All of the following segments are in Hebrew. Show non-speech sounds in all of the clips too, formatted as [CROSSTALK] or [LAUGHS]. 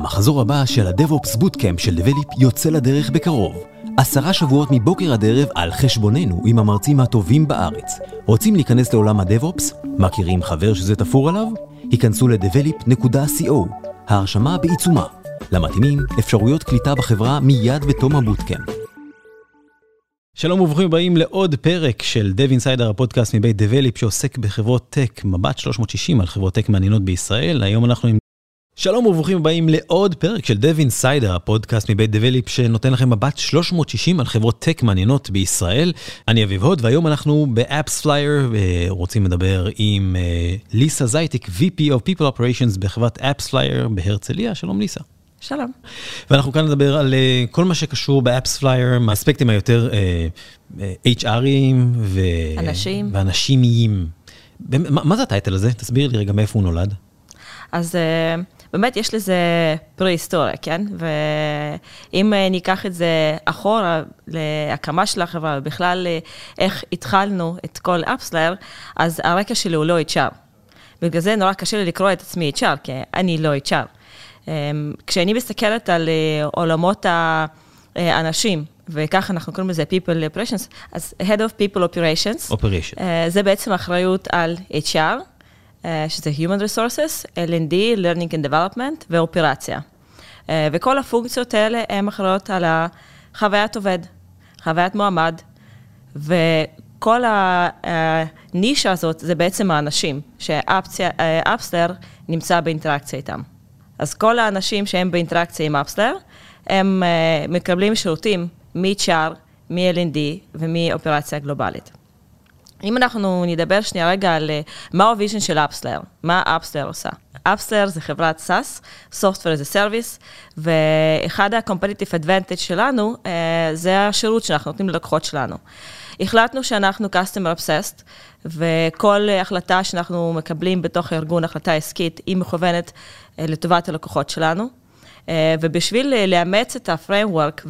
המחזור הבא של ה-DevOps Bootcamp של Develop יוצא לדרך בקרוב. עשרה שבועות מבוקר עד ערב על חשבוננו עם המרצים הטובים בארץ. רוצים להיכנס לעולם ה-DevOps? מכירים חבר שזה תפור עליו? היכנסו ל-develop.co. ההרשמה בעיצומה. למתאימים, אפשרויות קליטה בחברה מיד בתום הבוטקאמפ. שלום וברוכים הבאים לעוד פרק של Dev Insider, הפודקאסט מבית Develop שעוסק בחברות טק, מבט 360 על חברות טק מעניינות בישראל. היום אנחנו עם שלום וברוכים הבאים לעוד פרק של Dev Insider, הפודקאסט מבית דבליפ שנותן לכם מבט 360 על חברות טק מעניינות בישראל. אני אביב הוד והיום אנחנו באפספלייר רוצים לדבר עם uh, ליסה זייטיק, VP of People Operations בחברת אפספלייר בהרצליה. שלום ליסה. שלום. ואנחנו כאן נדבר על uh, כל מה שקשור באפספלייר, מהאספקטים היותר uh, uh, HR יים ו... אנשים. ואנשימיים. מה, מה זה הטייטל הזה? תסביר לי רגע מאיפה הוא נולד. אז... Uh... באמת יש לזה פרה-היסטוריה, כן? ואם אה, ניקח את זה אחורה להקמה של החברה, ובכלל אה, איך התחלנו את כל אפסלר, אז הרקע שלי הוא לא HR. בגלל זה נורא קשה לי לקרוא את עצמי HR, כי אני לא HR. אמ, כשאני מסתכלת על אה, עולמות האנשים, וככה אנחנו קוראים לזה People Operations, אז Head of People Operations, Operation. זה בעצם אחריות על HR, שזה Human Resources, L&D, Learning and Development ואופרציה. אה, וכל הפונקציות האלה הן אחראיות על החוויית עובד, חוויית מועמד, וכל הנישה הזאת זה בעצם האנשים, שאפסלר נמצא באינטראקציה איתם. אז כל האנשים שהם באינטראקציה עם אפסלר, הם אה, מקבלים שירותים מ-HR, מ-L&D ומאופרציה גלובלית. אם אנחנו נדבר שנייה רגע על אה, מהו ה vision של אפספלייר, מה אפספלייר עושה. אפספלייר זה חברת SaaS, Software as a Service, ואחד ה-competitive advantage שלנו uh, זה השירות שאנחנו נותנים ללקוחות שלנו. החלטנו שאנחנו customer obsessed, וכל החלטה שאנחנו מקבלים בתוך הארגון, החלטה עסקית, היא מכוונת uh, לטובת הלקוחות שלנו. אה, ובשביל לאמץ את ה-framework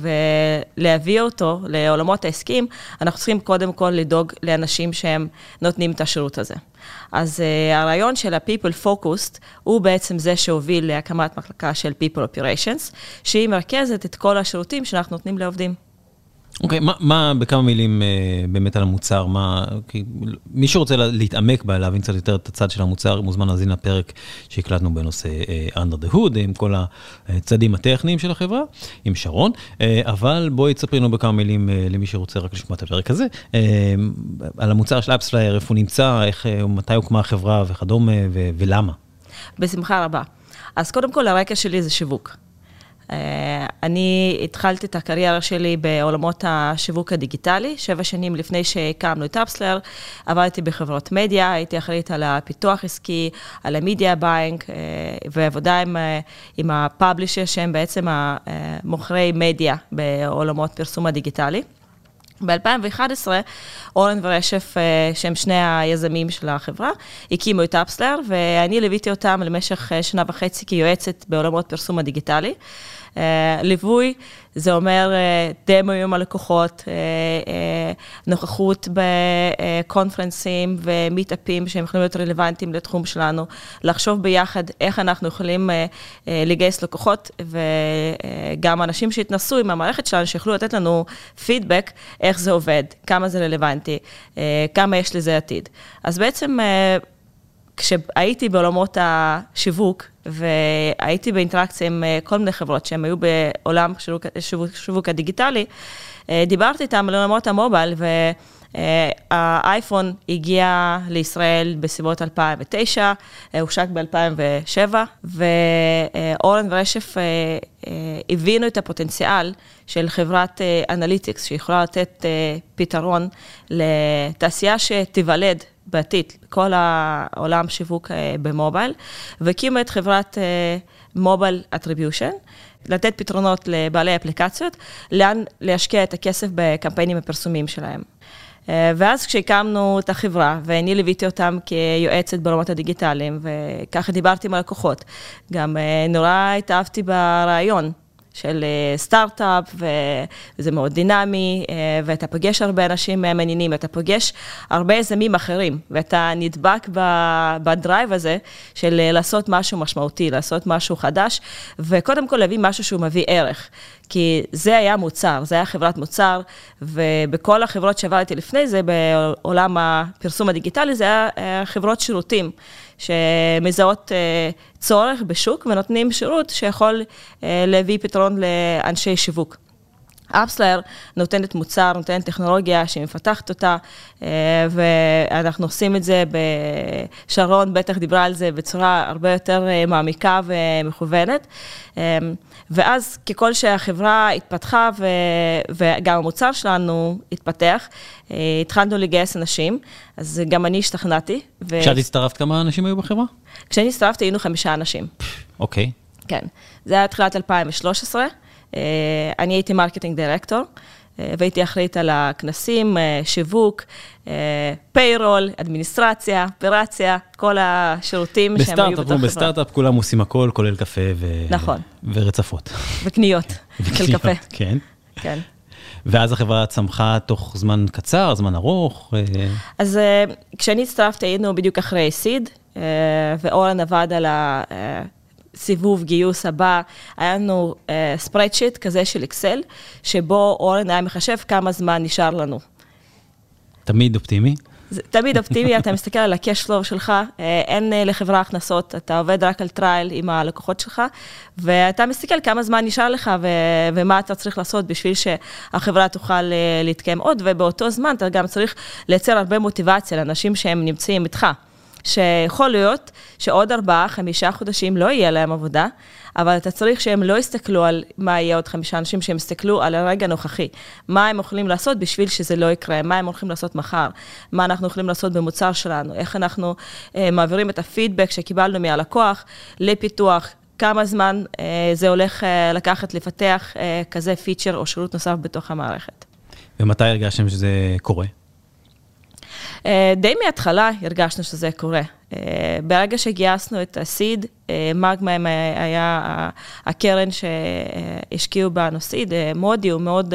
ולהביא אותו לעולמות העסקיים, אנחנו צריכים קודם כל לדאוג לאנשים שהם נותנים את השירות הזה. אז uh, הרעיון של ה-people focused הוא בעצם זה שהוביל להקמת מחלקה של people operations, שהיא מרכזת את כל השירותים שאנחנו נותנים לעובדים. אוקיי, okay, מה, מה בכמה מילים uh, באמת על המוצר, מה, okay, מי שרוצה להתעמק בה, להבין קצת יותר את הצד של המוצר, מוזמן להאזין לפרק שהקלטנו בנושא uh, Under the Hood, עם כל הצדים הטכניים של החברה, עם שרון, uh, אבל בואי תספרי לנו בכמה מילים uh, למי שרוצה רק לשמוע את הפרק הזה, uh, על המוצר של אפסלייר, איפה הוא נמצא, איך, uh, מתי הוקמה החברה וכדומה, ולמה. בשמחה רבה. אז קודם כל, הרקע שלי זה שיווק. אה, אני התחלתי את הקריירה שלי בעולמות השיווק הדיגיטלי, שבע שנים לפני שהקמנו את אפסלר, עבדתי בחברות מדיה, הייתי אחראית על הפיתוח עסקי, על ה media buying, אה, ועבודה עם, אה, עם ה publishers שהם בעצם המוכרי מדיה בעולמות פרסום הדיגיטלי. ב-2011, אורן ורשף, שהם שני היזמים של החברה, הקימו את אפספלייר, ואני ליוויתי אותם למשך שנה וחצי כיועצת בעולמות פרסום הדיגיטלי. Uh, ליווי, זה אומר uh, דמו עם הלקוחות, uh, נוכחות בקונפרנסים ומיטאפים שהם יכולים להיות רלוונטיים לתחום שלנו, לחשוב ביחד איך אנחנו יכולים לגייס לקוחות וגם אנשים שהתנסו עם המערכת שלנו, שיוכלו לתת לנו פידבק איך זה עובד, כמה זה רלוונטי, כמה יש לזה עתיד. אז בעצם... כשהייתי בעולמות השיווק, והייתי באינטראקציה עם אה, כל מיני חברות שהן היו בעולם שיווק, שיווק, שיווק הדיגיטלי, אה, דיברתי איתם על עולמות ה mobile, והאייפון הגיע לישראל בסביבות 2009, הושק ב-2007, ואורן ורשף הבינו את הפוטנציאל של חברת analytics, שיכולה לתת פתרון לתעשייה שתיוולד בעתיד, כל העולם שיווק אה, ב mobile, והקימו את חברת mobile אה, attribution, לתת פתרונות לבעלי אפליקציות, לאן להשקיע את הכסף בקמפיינים הפרסומיים שלהם. אה, ואז כשהקמנו את החברה, ואני ליוויתי אותם כיועצת בעולמות הדיגיטליים, וככה דיברתי עם הלקוחות, גם נורא התאהבתי ברעיון של אה, סטארט-אפ, וזה מאוד דינמי, אה, ואתה פוגש הרבה אנשים מעניינים, אתה פוגש הרבה יזמים אחרים, ואתה נדבק ב drive הזה של אה, לעשות משהו משמעותי, לעשות משהו חדש, וקודם כל להביא משהו שהוא מביא ערך. כי זה היה מוצר, זה היה חברת מוצר, ובכל החברות שעבדתי לפני זה, בעולם הפרסום הדיגיטלי, זה היה חברות שירותים. שמזהות אה, צורך בשוק ונותנים שירות שיכול אה, להביא פתרון לאנשי שיווק. אפסלר נותנת מוצר, נותנת טכנולוגיה שהיא מפתחת אותה, אה, ואנחנו עושים את זה, שרון בטח דיברה על זה בצורה הרבה יותר מעמיקה ומכוונת. ואז ככל שהחברה התפתחה ו... וגם המוצר שלנו התפתח, אה, התחלנו לגייס אנשים, אז גם אני השתכנעתי. ו... כשאת הצטרפת, כמה אנשים היו בחברה? כשאני הצטרפתי היינו חמישה אנשים. אוקיי. כן, זה היה תחילת 2013, אה, אני הייתי marketing director. אה, והייתי אחראית על הכנסים, אה, שיווק, payroll, אה, אדמיניסטרציה, אופרציה, כל השירותים שהם היו בתוך חברה. בסטארט-אפ כולם עושים הכל, כולל קפה ו... נכון. ורצפות. [LAUGHS] וקניות של קפה. כן. כן. ואז החברה צמחה תוך זמן קצר, זמן ארוך? אז כשאני הצטרפתי היינו בדיוק אחרי seed, ואורן עבד על ה... סיבוב גיוס הבא, היה לנו spreadsheet uh, כזה של אקסל, שבו אורן היה מחשב כמה זמן נשאר לנו. תמיד אופטימי? זה תמיד אופטימי, אתה מסתכל על ה-cash flow שלך, אה, אין אה, לחברה הכנסות, אתה עובד רק על trial עם הלקוחות שלך, ואתה מסתכל כמה זמן נשאר לך ו- ומה אתה צריך לעשות בשביל שהחברה תוכל אה, להתקיים עוד, ובאותו זמן אתה גם צריך לייצר הרבה מוטיבציה לאנשים שהם נמצאים איתך. שיכול להיות שעוד ארבעה, חמישה חודשים לא יהיה להם עבודה, אבל אתה צריך שהם לא יסתכלו על מה יהיה עוד חמישה אנשים, שהם יסתכלו על הרגע הנוכחי. מה הם יכולים לעשות בשביל שזה לא יקרה, מה הם הולכים לעשות מחר, מה אנחנו יכולים לעשות במוצר שלנו, איך אנחנו אה, מעבירים את הפידבק שקיבלנו מהלקוח לפיתוח. כמה זמן אה, זה הולך אה, לקחת לפתח אה, כזה פיצ'ר או שירות נוסף בתוך המערכת. ומתי הרגשתם שזה קורה? אה, די מההתחלה הרגשנו שזה קורה. אה, ברגע שגייסנו את ה seed, אה, מגמה היה הקרן שהשקיעו בנו seed, מודי הוא מאוד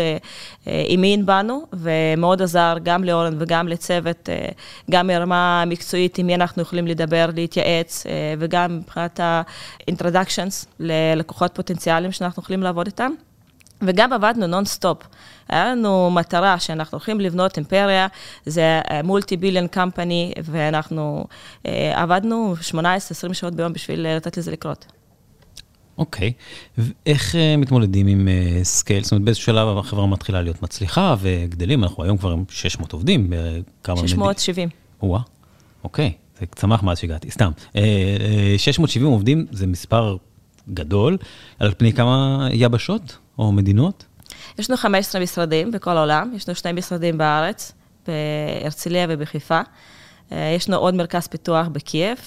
האמין בנו ומאוד עזר גם לאורן וגם לצוות, גם מרמה מקצועית עם מי אנחנו יכולים לדבר, להתייעץ, וגם מבחינת ה-introductions ללקוחות פוטנציאליים שאנחנו יכולים לעבוד איתם. וגם עבדנו נונסטופ. היה לנו מטרה שאנחנו הולכים לבנות אימפריה, זה multi billion company, ואנחנו uh, עבדנו 18-20 שעות ביום בשביל לתת לזה לקרות. אוקיי, okay. ואיך uh, מתמודדים עם uh, scale? זאת אומרת, באיזשהו שלב החברה מתחילה להיות מצליחה וגדלים, אנחנו היום כבר עם 600 עובדים, בכמה... 670. או-אה, אוקיי, זה צמח מאז שהגעתי, סתם. Uh, uh, 670 עובדים זה מספר גדול, על פני כמה יבשות? או מדינות? יש לנו 15 משרדים בכל העולם, יש לנו שני משרדים בארץ, בהרצליה ובחיפה. אה, יש לנו עוד מרכז פיתוח בקייב,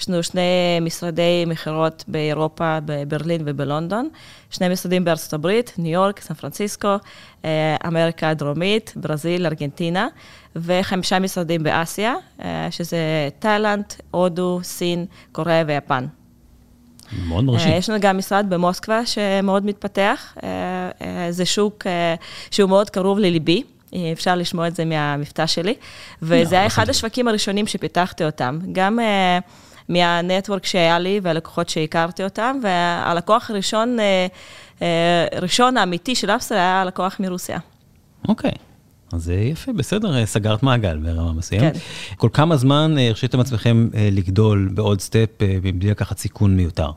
יש לנו שני משרדי מכירות באירופה, בברלין ובלונדון, שני משרדים בארצות הברית, ניו יורק, סן פרנסיסקו, אה, אמריקה הדרומית, ברזיל, ארגנטינה, וחמישה משרדים באסיה, אה, שזה תאילנד, הודו, סין, קוריאה ויפן. מאוד מרשים. אה, יש לנו גם משרד במוסקבה שמאוד מתפתח. אה, אה, זה שוק שהוא מאוד קרוב לליבי. אפשר לשמוע את זה מהמבטא שלי. וזה היה אחד השווקים הראשונים שפיתחתי אותם. גם מהנטוורק שהיה לי והלקוחות שהכרתי אותם, והלקוח הראשון, ראשון האמיתי של אפסל היה הלקוח מרוסיה. אוקיי. אז זה יפה, בסדר, סגרת מעגל ברמה מסוימת. כן. כל כמה זמן הרשיתם עצמכם לגדול בעוד סטפ אה, בלי לקחת סיכון מיותר?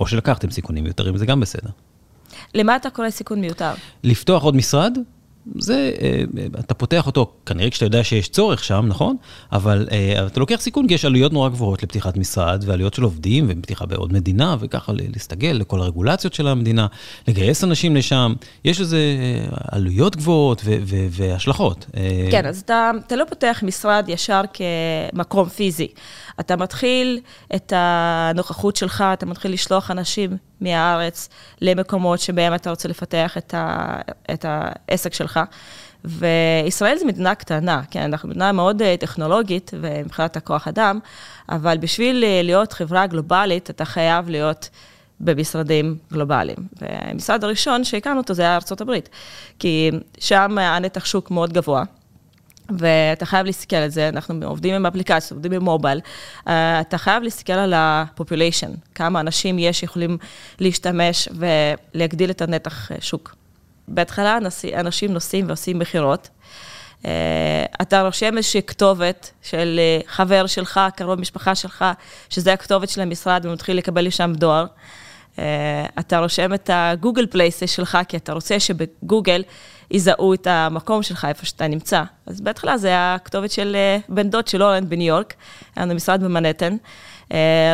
או שלקחתם סיכונים מיותרים, זה גם בסדר. למה אתה קורא סיכון מיותר? לפתוח עוד משרד, זה, אה, אתה פותח אותו, כנראה כשאתה יודע שיש צורך שם, נכון? אבל אה, אתה לוקח סיכון כי יש עלויות נורא גבוהות לפתיחת משרד, ועלויות של עובדים, ופתיחה בעוד מדינה, וככה להסתגל לכל הרגולציות של המדינה, לגייס אנשים לשם, יש לזה אה, עלויות גבוהות והשלכות. כן, אז אתה, אתה לא פותח משרד ישר כמקום פיזי. אתה מתחיל את הנוכחות שלך, אתה מתחיל לשלוח אנשים מהארץ למקומות שבהם אתה רוצה לפתח את, ה, את העסק שלך. וישראל זו מדינה קטנה, כן, אנחנו מדינה מאוד אה, טכנולוגית ומבחינת הכוח אדם, אבל בשביל אה, להיות חברה גלובלית, אתה חייב להיות במשרדים גלובליים. והמשרד הראשון שהקמנו אותו זה היה ארה"ב, כי שם הנתח שוק מאוד גבוה. ואתה חייב להסתכל על זה, אנחנו עובדים עם אפליקציות, עובדים עם מובייל, uh, אתה חייב להסתכל על ה-population, כמה אנשים יש שיכולים להשתמש ולהגדיל את הנתח שוק. בהתחלה אנשים נוסעים ועושים מכירות. Uh, אתה רושם איזושהי כתובת של חבר שלך, קרוב משפחה שלך, שזה הכתובת של המשרד ומתחיל לקבל לשם דואר. Uh, אתה רושם את ה Google Places שלך, כי אתה רוצה שבגוגל יזהו את המקום שלך, איפה שאתה נמצא. אז בהתחלה זה היה הכתובת של בן דוד של אורן בניו יורק, היה לנו משרד במנהטן.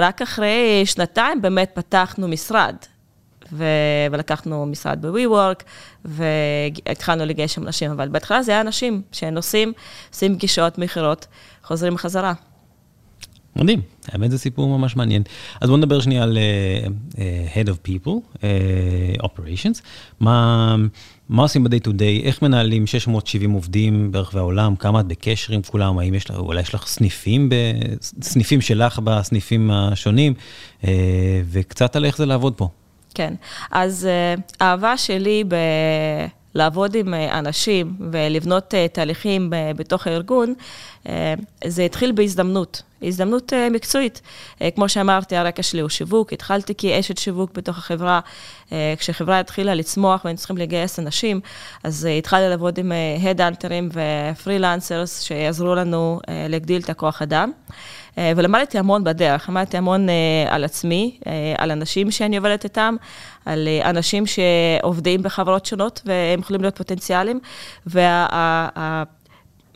רק אחרי שנתיים באמת פתחנו משרד. ו... ולקחנו משרד ב-WeWork, והתחלנו לגייס שם אנשים, אבל בהתחלה זה היה אנשים שנוסעים, עושים פגישות, מכירות, חוזרים חזרה. מדהים, האמת זה סיפור ממש מעניין. אז בואו נדבר שנייה על uh, Head of People, uh, Operations. מה, מה עושים ב-day to day? איך מנהלים 670 עובדים ברחבי העולם? כמה את בקשר עם כולם? האם יש לך, אולי יש לך סניפים, ב, סניפים שלך בסניפים השונים? Uh, וקצת על איך זה לעבוד פה. כן, אז uh, האהבה שלי ב... לעבוד עם אנשים ולבנות תהליכים בתוך הארגון, זה התחיל בהזדמנות. הזדמנות uh, מקצועית. Uh, כמו שאמרתי, הרקע שלי הוא שיווק, התחלתי כאשת שיווק בתוך החברה. כשחברה התחילה לצמוח והיינו צריכים לגייס אנשים, אז התחלתי לעבוד עם הדאנטרים ופרילנסרס שיעזרו לנו להגדיל את הכוח אדם. ולמדתי המון בדרך, למדתי המון על עצמי, על אנשים שאני עובדת איתם, על אנשים שעובדים בחברות שונות והם יכולים להיות פוטנציאליים, והמכירות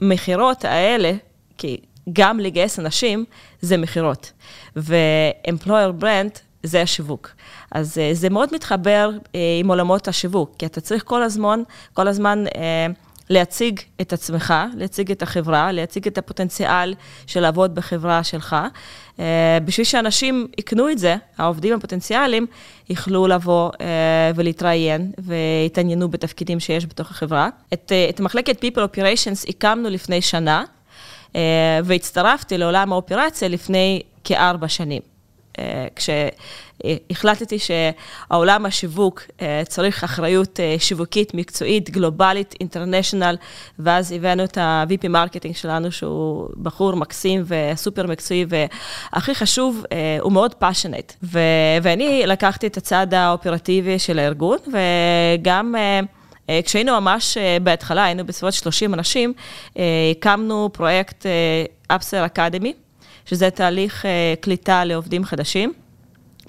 וה, האלה, כי גם לגייס אנשים זה מכירות. ו-employer brand זה השיווק. אז uh, זה מאוד מתחבר uh, עם עולמות השיווק, כי אתה צריך כל הזמן, כל הזמן uh, להציג את עצמך, להציג את החברה, להציג את הפוטנציאל של לעבוד בחברה שלך. Uh, בשביל שאנשים יקנו את זה, העובדים הפוטנציאליים יוכלו לבוא uh, ולהתראיין ויתעניינו בתפקידים שיש בתוך החברה. את, uh, את מחלקת People Operations הקמנו לפני שנה. אה, והצטרפתי לעולם האופרציה לפני כארבע שנים. אה, כשהחלטתי שהעולם השיווק אה, צריך אחריות שיווקית, מקצועית, גלובלית, אינטרנשיונל, ואז הבאנו את ה-VP marketing שלנו, שהוא בחור מקסים וסופר מקצועי, והכי חשוב, הוא מאוד passionate. ואני לקחתי את הצד האופרטיבי של הארגון, וגם... אה, כשהיינו ממש אה, בהתחלה, היינו בסביבות 30 אנשים, אה, הקמנו פרויקט AppsFlyer Academy, שזה תהליך קליטה לעובדים חדשים.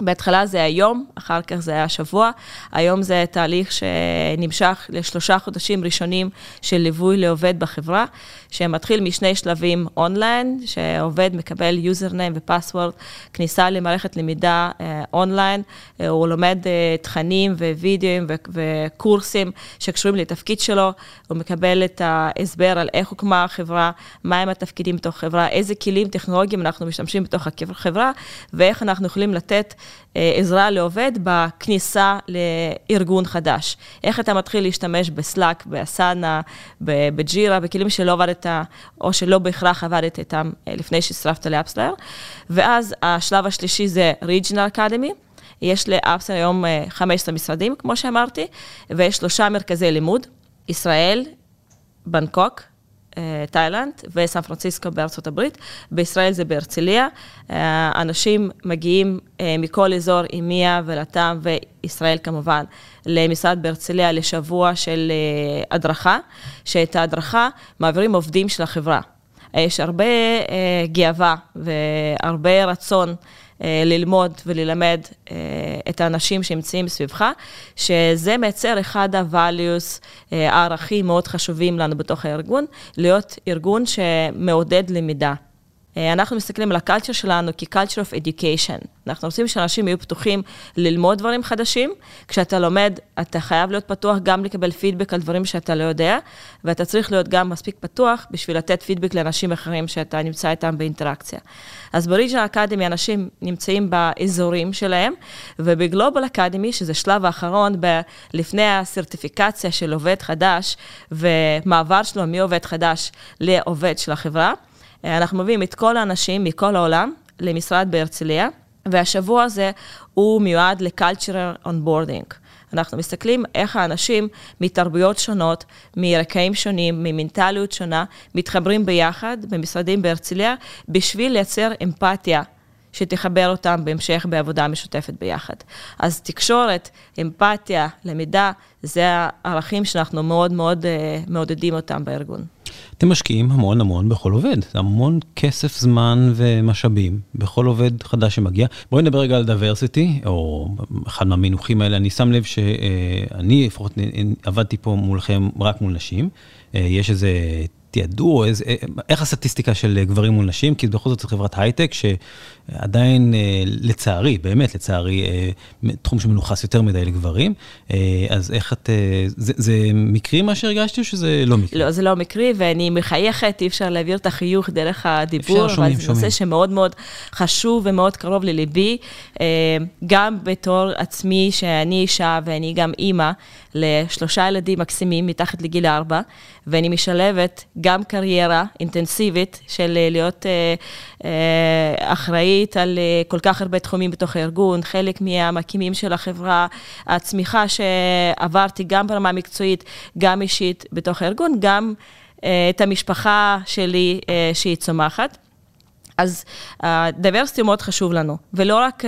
בהתחלה זה היום, אחר כך זה היה שבוע. היום זה תהליך שנמשך לשלושה חודשים ראשונים של ליווי לעובד בחברה, שמתחיל משני שלבים אונליין, שעובד מקבל username ו password, כניסה למערכת למידה אה, אונליין, אה, הוא לומד אה, תכנים ווידאוים וקורסים שקשורים לתפקיד שלו, הוא מקבל את ההסבר על איך הוקמה החברה, מהם התפקידים בתוך החברה, איזה כלים טכנולוגיים אנחנו משתמשים בתוך החברה, ואיך אנחנו יכולים לתת עזרה לעובד בכניסה לארגון חדש. איך אתה מתחיל להשתמש בסלאק, באסנה, בג'ירה, בכלים שלא עבדת, או שלא בהכרח עבדת איתם אה, לפני שהצטרפת לאפסלר. ואז השלב השלישי זה Regional Academy. יש לאפסלר היום 15 אה, משרדים, כמו שאמרתי, ויש שלושה מרכזי לימוד, ישראל, בנקוק, אה, תאילנד וסן פרנסיסקו בארצות הברית. בישראל זה בהרצליה. אה, אנשים מגיעים אה, מכל אזור, אימיה ולטם וישראל כמובן, למשרד בהרצליה לשבוע של הדרכה, שאת ההדרכה מעבירים עובדים של החברה. יש הרבה גאווה והרבה רצון. אה, ללמוד וללמד אה, את האנשים שנמצאים סביבך, שזה מייצר אחד ה-values, אה, הערכים מאוד חשובים לנו בתוך הארגון, להיות ארגון שמעודד למידה. אה, אנחנו מסתכלים על הקלצ'ר שלנו כ-culture of education. אנחנו רוצים שאנשים יהיו פתוחים ללמוד דברים חדשים. כשאתה לומד, אתה חייב להיות פתוח גם לקבל פידבק על דברים שאתה לא יודע, ואתה צריך להיות גם מספיק פתוח בשביל לתת פידבק לאנשים אחרים שאתה נמצא איתם באינטראקציה. אז בריג'ן אקדמי אנשים נמצאים באזורים שלהם, ובגלובל אקדמי, שזה שלב האחרון ב- לפני הסרטיפיקציה של עובד חדש, ומעבר שלו מעובד חדש לעובד של החברה, אנחנו מביאים את כל האנשים מכל העולם למשרד בהרצליה, והשבוע הזה הוא מיועד ל-cultural onboarding. אנחנו מסתכלים איך האנשים מתרבויות שונות, מרקעים שונים, ממנטליות שונה, מתחברים ביחד במשרדים בהרצליה, בשביל לייצר אמפתיה שתחבר אותם בהמשך בעבודה משותפת ביחד. אז תקשורת, אמפתיה, למידה, זה הערכים שאנחנו מאוד מאוד אה, מעודדים אותם בארגון. אתם משקיעים המון המון בכל עובד, המון כסף, זמן ומשאבים בכל עובד חדש שמגיע. בואי נדבר רגע על diversity, או אחד מהמינוחים האלה, אני שם לב שאני לפחות עבדתי פה מולכם רק מול נשים, אה, יש איזה תיעדוף, איזה, איך הסטטיסטיקה של גברים מול נשים, כי בכל זאת זו חברת הייטק שעדיין אה, לצערי, באמת לצערי, אה, תחום שמיוחס יותר מדי לגברים, אה, אז איך את, זה, זה מקרי מה שהרגשתי או שזה לא מקרי? לא, זה לא מקרי ואני מחייכת, אי אפשר להעביר את החיוך דרך הדיבור, אפשר, שומעים, אבל זה נושא שמאוד מאוד חשוב ומאוד קרוב לליבי, גם בתור עצמי שאני אישה ואני גם אימא לשלושה ילדים מקסימים מתחת לגיל ארבע, ואני משלבת גם קריירה אינטנסיבית של אה, להיות אה, אה, אחראית על אה, כל כך הרבה תחומים בתוך הארגון, חלק מהמקימים של החברה, הצמיחה שעברתי גם ברמה מקצועית, גם אישית בתוך הארגון, גם אה, את המשפחה שלי אה, שהיא צומחת. אז diversity uh, מאוד חשוב לנו, ולא רק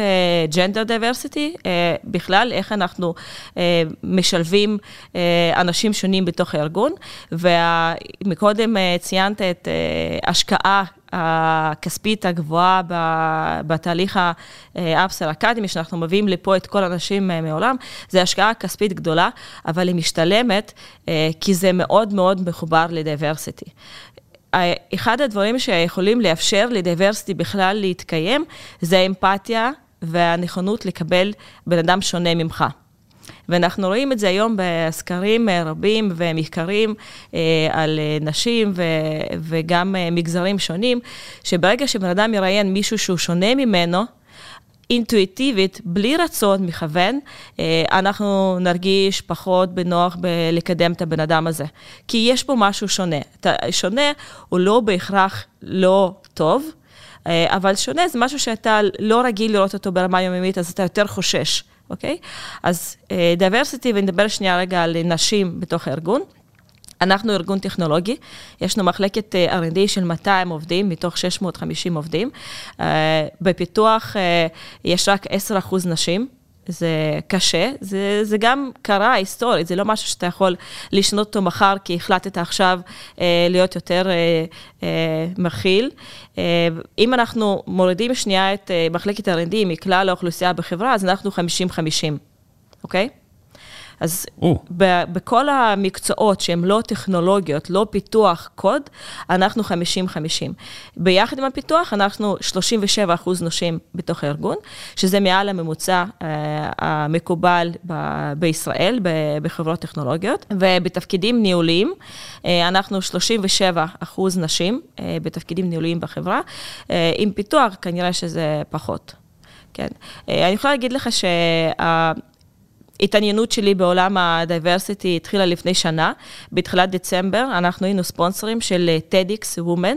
gender uh, diversity, uh, בכלל, איך אנחנו uh, משלבים uh, אנשים שונים בתוך הארגון, ומקודם uh, ציינת את uh, השקעה הכספית הגבוהה בתהליך האפסר אקדמי, שאנחנו מביאים לפה את כל האנשים מעולם, זה השקעה כספית גדולה, אבל היא משתלמת, כי זה מאוד מאוד מחובר לדייברסיטי. אחד הדברים שיכולים לאפשר לדייברסיטי בכלל להתקיים, זה האמפתיה והנכונות לקבל בן אדם שונה ממך. ואנחנו רואים את זה היום בסקרים רבים ומחקרים אה, על אה, נשים ו, וגם אה, מגזרים שונים, שברגע שבן אדם יראיין מישהו שהוא שונה ממנו, אינטואיטיבית, בלי רצון מכוון, אה, אנחנו נרגיש פחות בנוח בלקדם את הבן אדם הזה. כי יש פה משהו שונה. שונה הוא לא בהכרח לא טוב, אה, אבל שונה זה משהו שאתה לא רגיל לראות אותו ברמה יומיומית, אז אתה יותר חושש, אוקיי? אז diversity, אה, ונדבר שנייה רגע על נשים בתוך הארגון. אנחנו ארגון טכנולוגי, יש לנו מחלקת אה, R&D של 200 עובדים מתוך 650 עובדים. אה, בפיתוח אה, יש רק 10% נשים. זה קשה, זה, זה גם קרה היסטורית, זה לא משהו שאתה יכול לשנות אותו מחר, כי החלטת עכשיו אה, להיות יותר אה, אה, מכיל. אה, אם אנחנו מורידים שנייה את אה, מחלקת R&D מכלל האוכלוסייה בחברה, אז אנחנו 50-50, אוקיי? אז. ב- בכל המקצועות שהם לא טכנולוגיות, לא פיתוח קוד, אנחנו 50-50. ביחד עם הפיתוח, אנחנו 37 אחוז נשים בתוך הארגון, שזה מעל הממוצע uh, המקובל ב- בישראל, ב- בחברות טכנולוגיות, ובתפקידים ניהוליים, uh, אנחנו 37 אחוז נשים uh, בתפקידים ניהוליים בחברה. Uh, עם פיתוח, כנראה שזה פחות. כן. אני יכולה להגיד לך שה... ההתעניינות שלי בעולם ה diversity התחילה לפני שנה. בתחילת דצמבר אנחנו היינו ספונסרים של TEDx Women.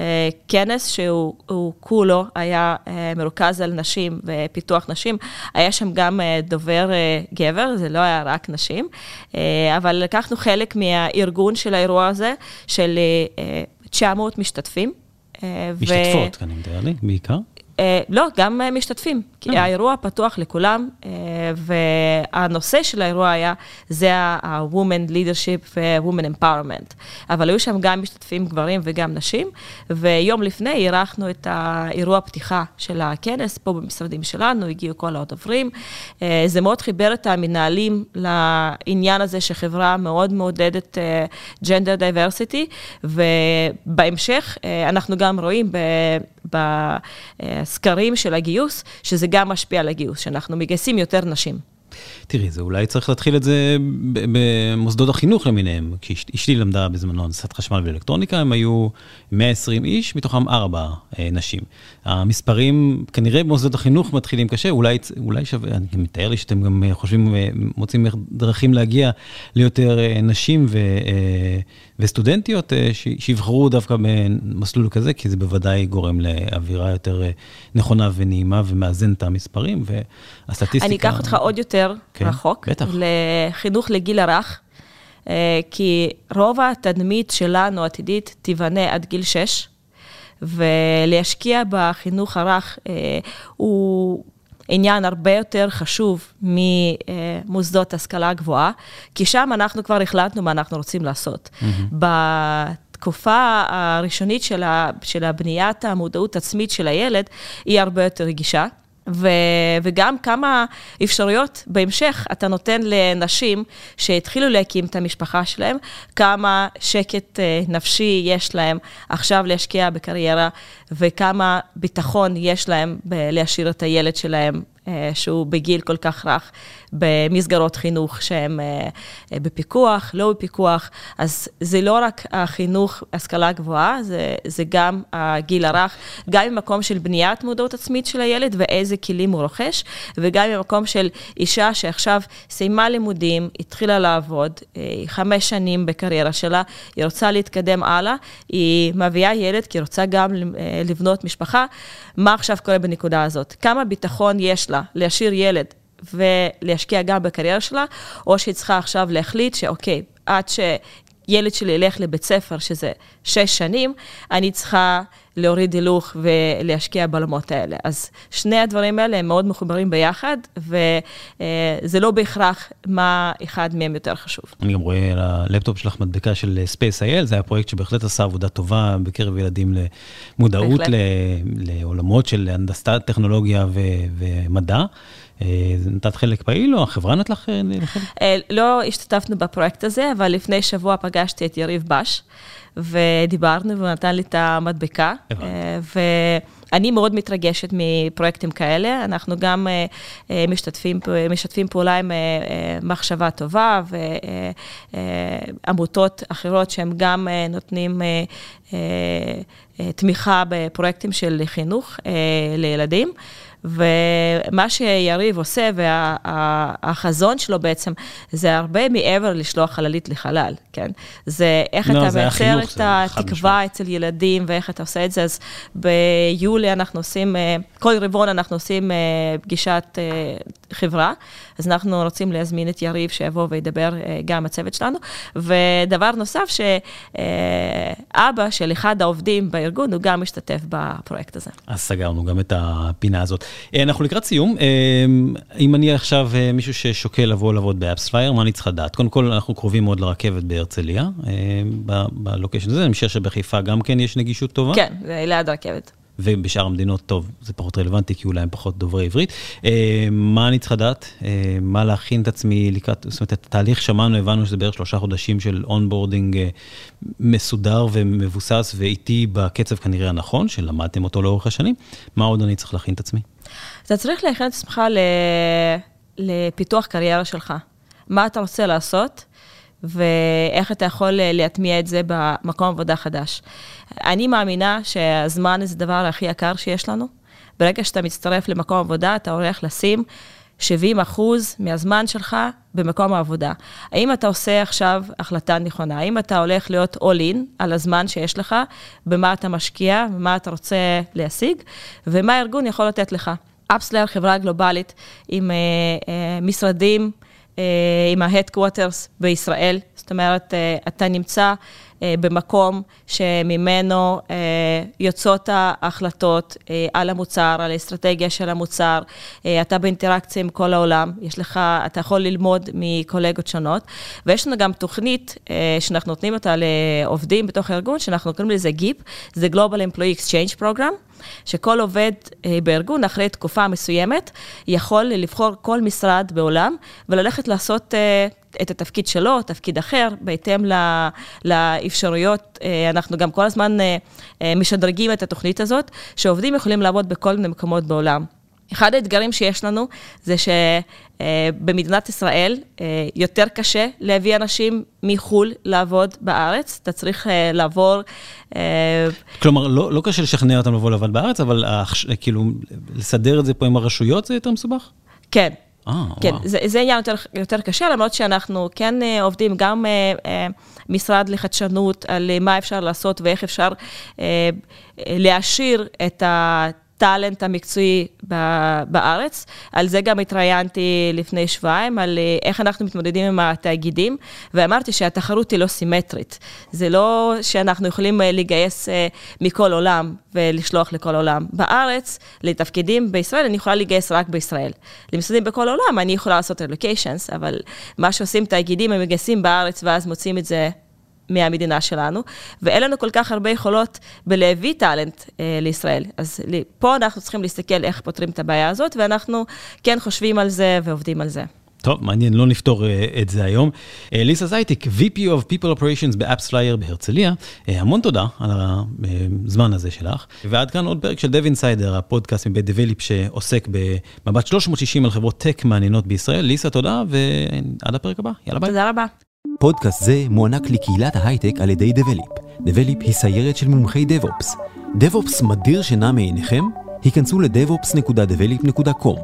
אה, כנס שהוא כולו היה אה, מרוכז על נשים ופיתוח נשים. היה שם גם אה, דובר גבר, זה לא היה רק נשים, אבל לקחנו חלק מהארגון של האירוע הזה, של 900 משתתפים. משתתפות, אני מתאר לי, בעיקר? אה, לא, גם אה, משתתפים, כי אה. האירוע פתוח לכולם, והנושא של האירוע היה, זה ה-Women Leadership ו-Women Empowerment. אבל היו שם גם משתתפים גברים וגם נשים, ויום לפני אירחנו את האירוע פתיחה של הכנס, פה במשרדים שלנו, הגיעו כל הדוברים. זה מאוד חיבר את המנהלים לעניין הזה שחברה מאוד מעודדת gender diversity, ובהמשך אנחנו גם רואים בסקרים של הגיוס, שזה גם משפיע על הגיוס, שאנחנו מגייסים יותר נשים. תראי, זה אולי צריך להתחיל את זה במוסדות החינוך למיניהם. כשאשתי למדה בזמנו הנדסת חשמל ואלקטרוניקה, הם היו 120 איש, מתוכם ארבע אה, נשים. המספרים, כנראה במוסדות החינוך מתחילים קשה, אולי, אולי שווה, אני מתאר לי שאתם גם חושבים, מוצאים דרכים להגיע ליותר נשים ו, וסטודנטיות שיבחרו דווקא במסלול כזה, כי זה בוודאי גורם לאווירה יותר נכונה ונעימה ומאזן את המספרים, והסטטיסטיקה... אני אקח אותך עוד יותר כן, רחוק, בטח. לחינוך לגיל הרך, אה, כי רוב התדמית שלנו עתידית תיבנה עד גיל 6, ולהשקיע בחינוך הרך אה, הוא... עניין הרבה יותר חשוב ממוסדות השכלה גבוהה, כי שם אנחנו כבר החלטנו מה אנחנו רוצים לעשות. Mm-hmm. התקופה הראשונית של, ה, של הבניית המודעות עצמית של הילד היא הרבה יותר רגישה. ו, וגם כמה אפשרויות בהמשך אתה נותן לנשים שהתחילו להקים את המשפחה שלהם, כמה שקט אה, נפשי יש להם עכשיו להשקיע בקריירה, וכמה ביטחון יש להם להשאיר את הילד שלהם אה, שהוא בגיל כל כך רך, במסגרות חינוך שהן אה, אה, בפיקוח, לא בפיקוח. אז זה לא רק החינוך, השכלה גבוהה, זה, זה גם הגיל הרך, גם ממקום של בניית מודעות עצמית של הילד ואיזה כלים הוא רוכש, וגם ממקום של אישה שעכשיו סיימה לימודים, התחילה לעבוד, חמש שנים בקריירה שלה, היא רוצה להתקדם הלאה, היא מביאה ילד כי היא רוצה גם לבנות משפחה. מה עכשיו קורה בנקודה הזאת? כמה ביטחון יש לה להשאיר ילד ולהשקיע גם בקריירה שלה, או שהיא צריכה עכשיו להחליט שאוקיי, עד שילד שלי ילך לבית ספר, שזה שש שנים, אני צריכה להוריד הילוך ולהשקיע בעולמות האלה. אז שני הדברים האלה הם מאוד מחוברים ביחד, וזה לא בהכרח מה אחד מהם יותר חשוב. אני גם רואה על הלפטופ שלך מדבקה של Space.il, זה היה פרויקט שבהחלט עשה עבודה טובה בקרב ילדים למודעות לעולמות של הנדסת טכנולוגיה ומדע. אה, נתת חלק פעיל או החברה נתת לך אה, חלק? אה, לא השתתפנו בפרויקט הזה, אבל לפני שבוע פגשתי את יריב בש, ודיברנו והוא נתן לי את המדבקה. ואני מאוד מתרגשת מפרויקטים כאלה. אנחנו גם משתתפים, משתפים פעולה עם מחשבה טובה ועמותות אחרות שהם גם נותנים תמיכה בפרויקטים של חינוך לילדים. ומה שיריב עושה, והחזון וה, שלו בעצם, זה הרבה מעבר לשלוח חללית לחלל, כן? זה איך לא, אתה מייצר את התקווה אצל ילדים, ואיך אתה עושה את זה. אז ביולי אנחנו עושים, אה, כל רבעון אנחנו עושים אה, פגישת אה, חברה, אז אנחנו רוצים להזמין את יריב שיבוא וידבר עם הצוות שלנו. ודבר נוסף, שאבא של אחד העובדים בארגון, הוא גם משתתף בפרויקט הזה. אז סגרנו גם את הפינה הזאת. אה, אנחנו לקראת סיום, אה, אם אני עכשיו אה, מישהו ששוקל לבוא לעבוד ב AppsFlyer, מה אני צריך לדעת? קודם כל, אנחנו קרובים מאוד לרכבת בהרצליה, ב location הזה, אני חושב שבחיפה גם כן יש נגישות טובה. כן, ליד הרכבת. ובשאר המדינות, טוב, זה פחות רלוונטי, כי אולי הם פחות דוברי עברית. מה אני צריך לדעת? מה להכין את עצמי לקראת, זאת אומרת, את התהליך שמענו, הבנו שזה בערך שלושה חודשים של onboarding מסודר ומבוסס ואיטי בקצב כנראה הנכון, שלמדתם אותו לאורך השנים. מה עוד אני צריך להכין את עצמי? אתה צריך להכין את עצמך לפיתוח קריירה שלך. מה אתה רוצה לעשות, ואיך אתה יכול להטמיע את זה במקום עבודה חדש. אני מאמינה שהזמן זה הדבר הכי יקר שיש לנו. ברגע שאתה מצטרף למקום עבודה, אתה הולך לשים 70 אחוז מהזמן שלך במקום העבודה. האם אתה עושה עכשיו החלטה נכונה? האם אתה הולך להיות all in על הזמן שיש לך, במה אתה משקיע, במה אתה רוצה להשיג, ומה הארגון יכול לתת לך? אפסלר, חברה גלובלית עם uh, uh, משרדים, uh, עם ה-Headquarters בישראל. זאת אומרת, אתה נמצא במקום שממנו uh, יוצאות ההחלטות uh, על המוצר, על האסטרטגיה של המוצר. אתה באינטראקציה עם כל העולם, יש לך, אתה יכול ללמוד מקולגות שונות. ויש לנו גם תוכנית שאנחנו נותנים אותה לעובדים בתוך הארגון, שאנחנו קוראים לזה GIP, זה Global Employee Exchange Program. שכל עובד אה, בארגון, אחרי תקופה מסוימת, יכול לבחור כל משרד בעולם וללכת לעשות אה, את התפקיד שלו, תפקיד אחר, בהתאם לאפשרויות. אה, אנחנו גם כל הזמן משדרגים את התוכנית הזאת, שעובדים יכולים לעבוד בכל מיני מקומות בעולם. אחד האתגרים שיש לנו זה שבמדינת ישראל יותר קשה להביא אנשים מחו"ל לעבוד בארץ, אתה צריך לעבור... כלומר, לא, לא קשה לשכנע אותם לבוא לעבוד בארץ, אבל כאילו, לסדר את זה פה עם הרשויות זה יותר מסובך? כן. אה, כן, זה, זה עניין יותר, יותר קשה, למרות שאנחנו כן עובדים גם משרד לחדשנות על מה אפשר לעשות ואיך אפשר להעשיר את ה... הטאלנט המקצועי בארץ. על זה גם התראיינתי לפני שבועיים, על אה, איך אנחנו מתמודדים עם התאגידים, ואמרתי שהתחרות היא לא סימטרית. זה לא שאנחנו יכולים אה, לגייס אה, מכל עולם ולשלוח לכל עולם. בארץ, לתפקידים בישראל, אני יכולה לגייס רק בישראל. למשרדים בכל עולם, אני יכולה לעשות רלוקיישנס, אבל מה שעושים תאגידים, הם מגייסים בארץ ואז מוצאים את זה מהמדינה שלנו, ואין לנו כל כך הרבה יכולות בלהביא טאלנט אה, לישראל. אז פה אנחנו צריכים להסתכל איך פותרים את הבעיה הזאת, ואנחנו כן חושבים על זה ועובדים על זה. טוב, מעניין, לא נפתור uh, את זה היום. Uh, ליסה זייטיק, VP of People Operations ב AppsFlyer בהרצליה, uh, המון תודה על הזמן הזה שלך. ועד כאן עוד פרק של Dev Insider, הפודקאסט מבית Develeap שעוסק במבט 360 על חברות tech מעניינות בישראל. ליסה, תודה, ועד הפרק הבא. יאללה ביי. תודה רבה. פודקאסט זה מוענק לקהילת ההייטק על ידי Develeap. Develeap היא סיירת של מומחי DevOps. דב-אופס מדיר שינה מעיניכם? היכנסו ל-devops.develop.com.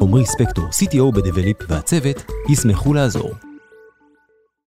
עמרי ספקטור, CTO בדבליפ והצוות, ישמחו לעזור.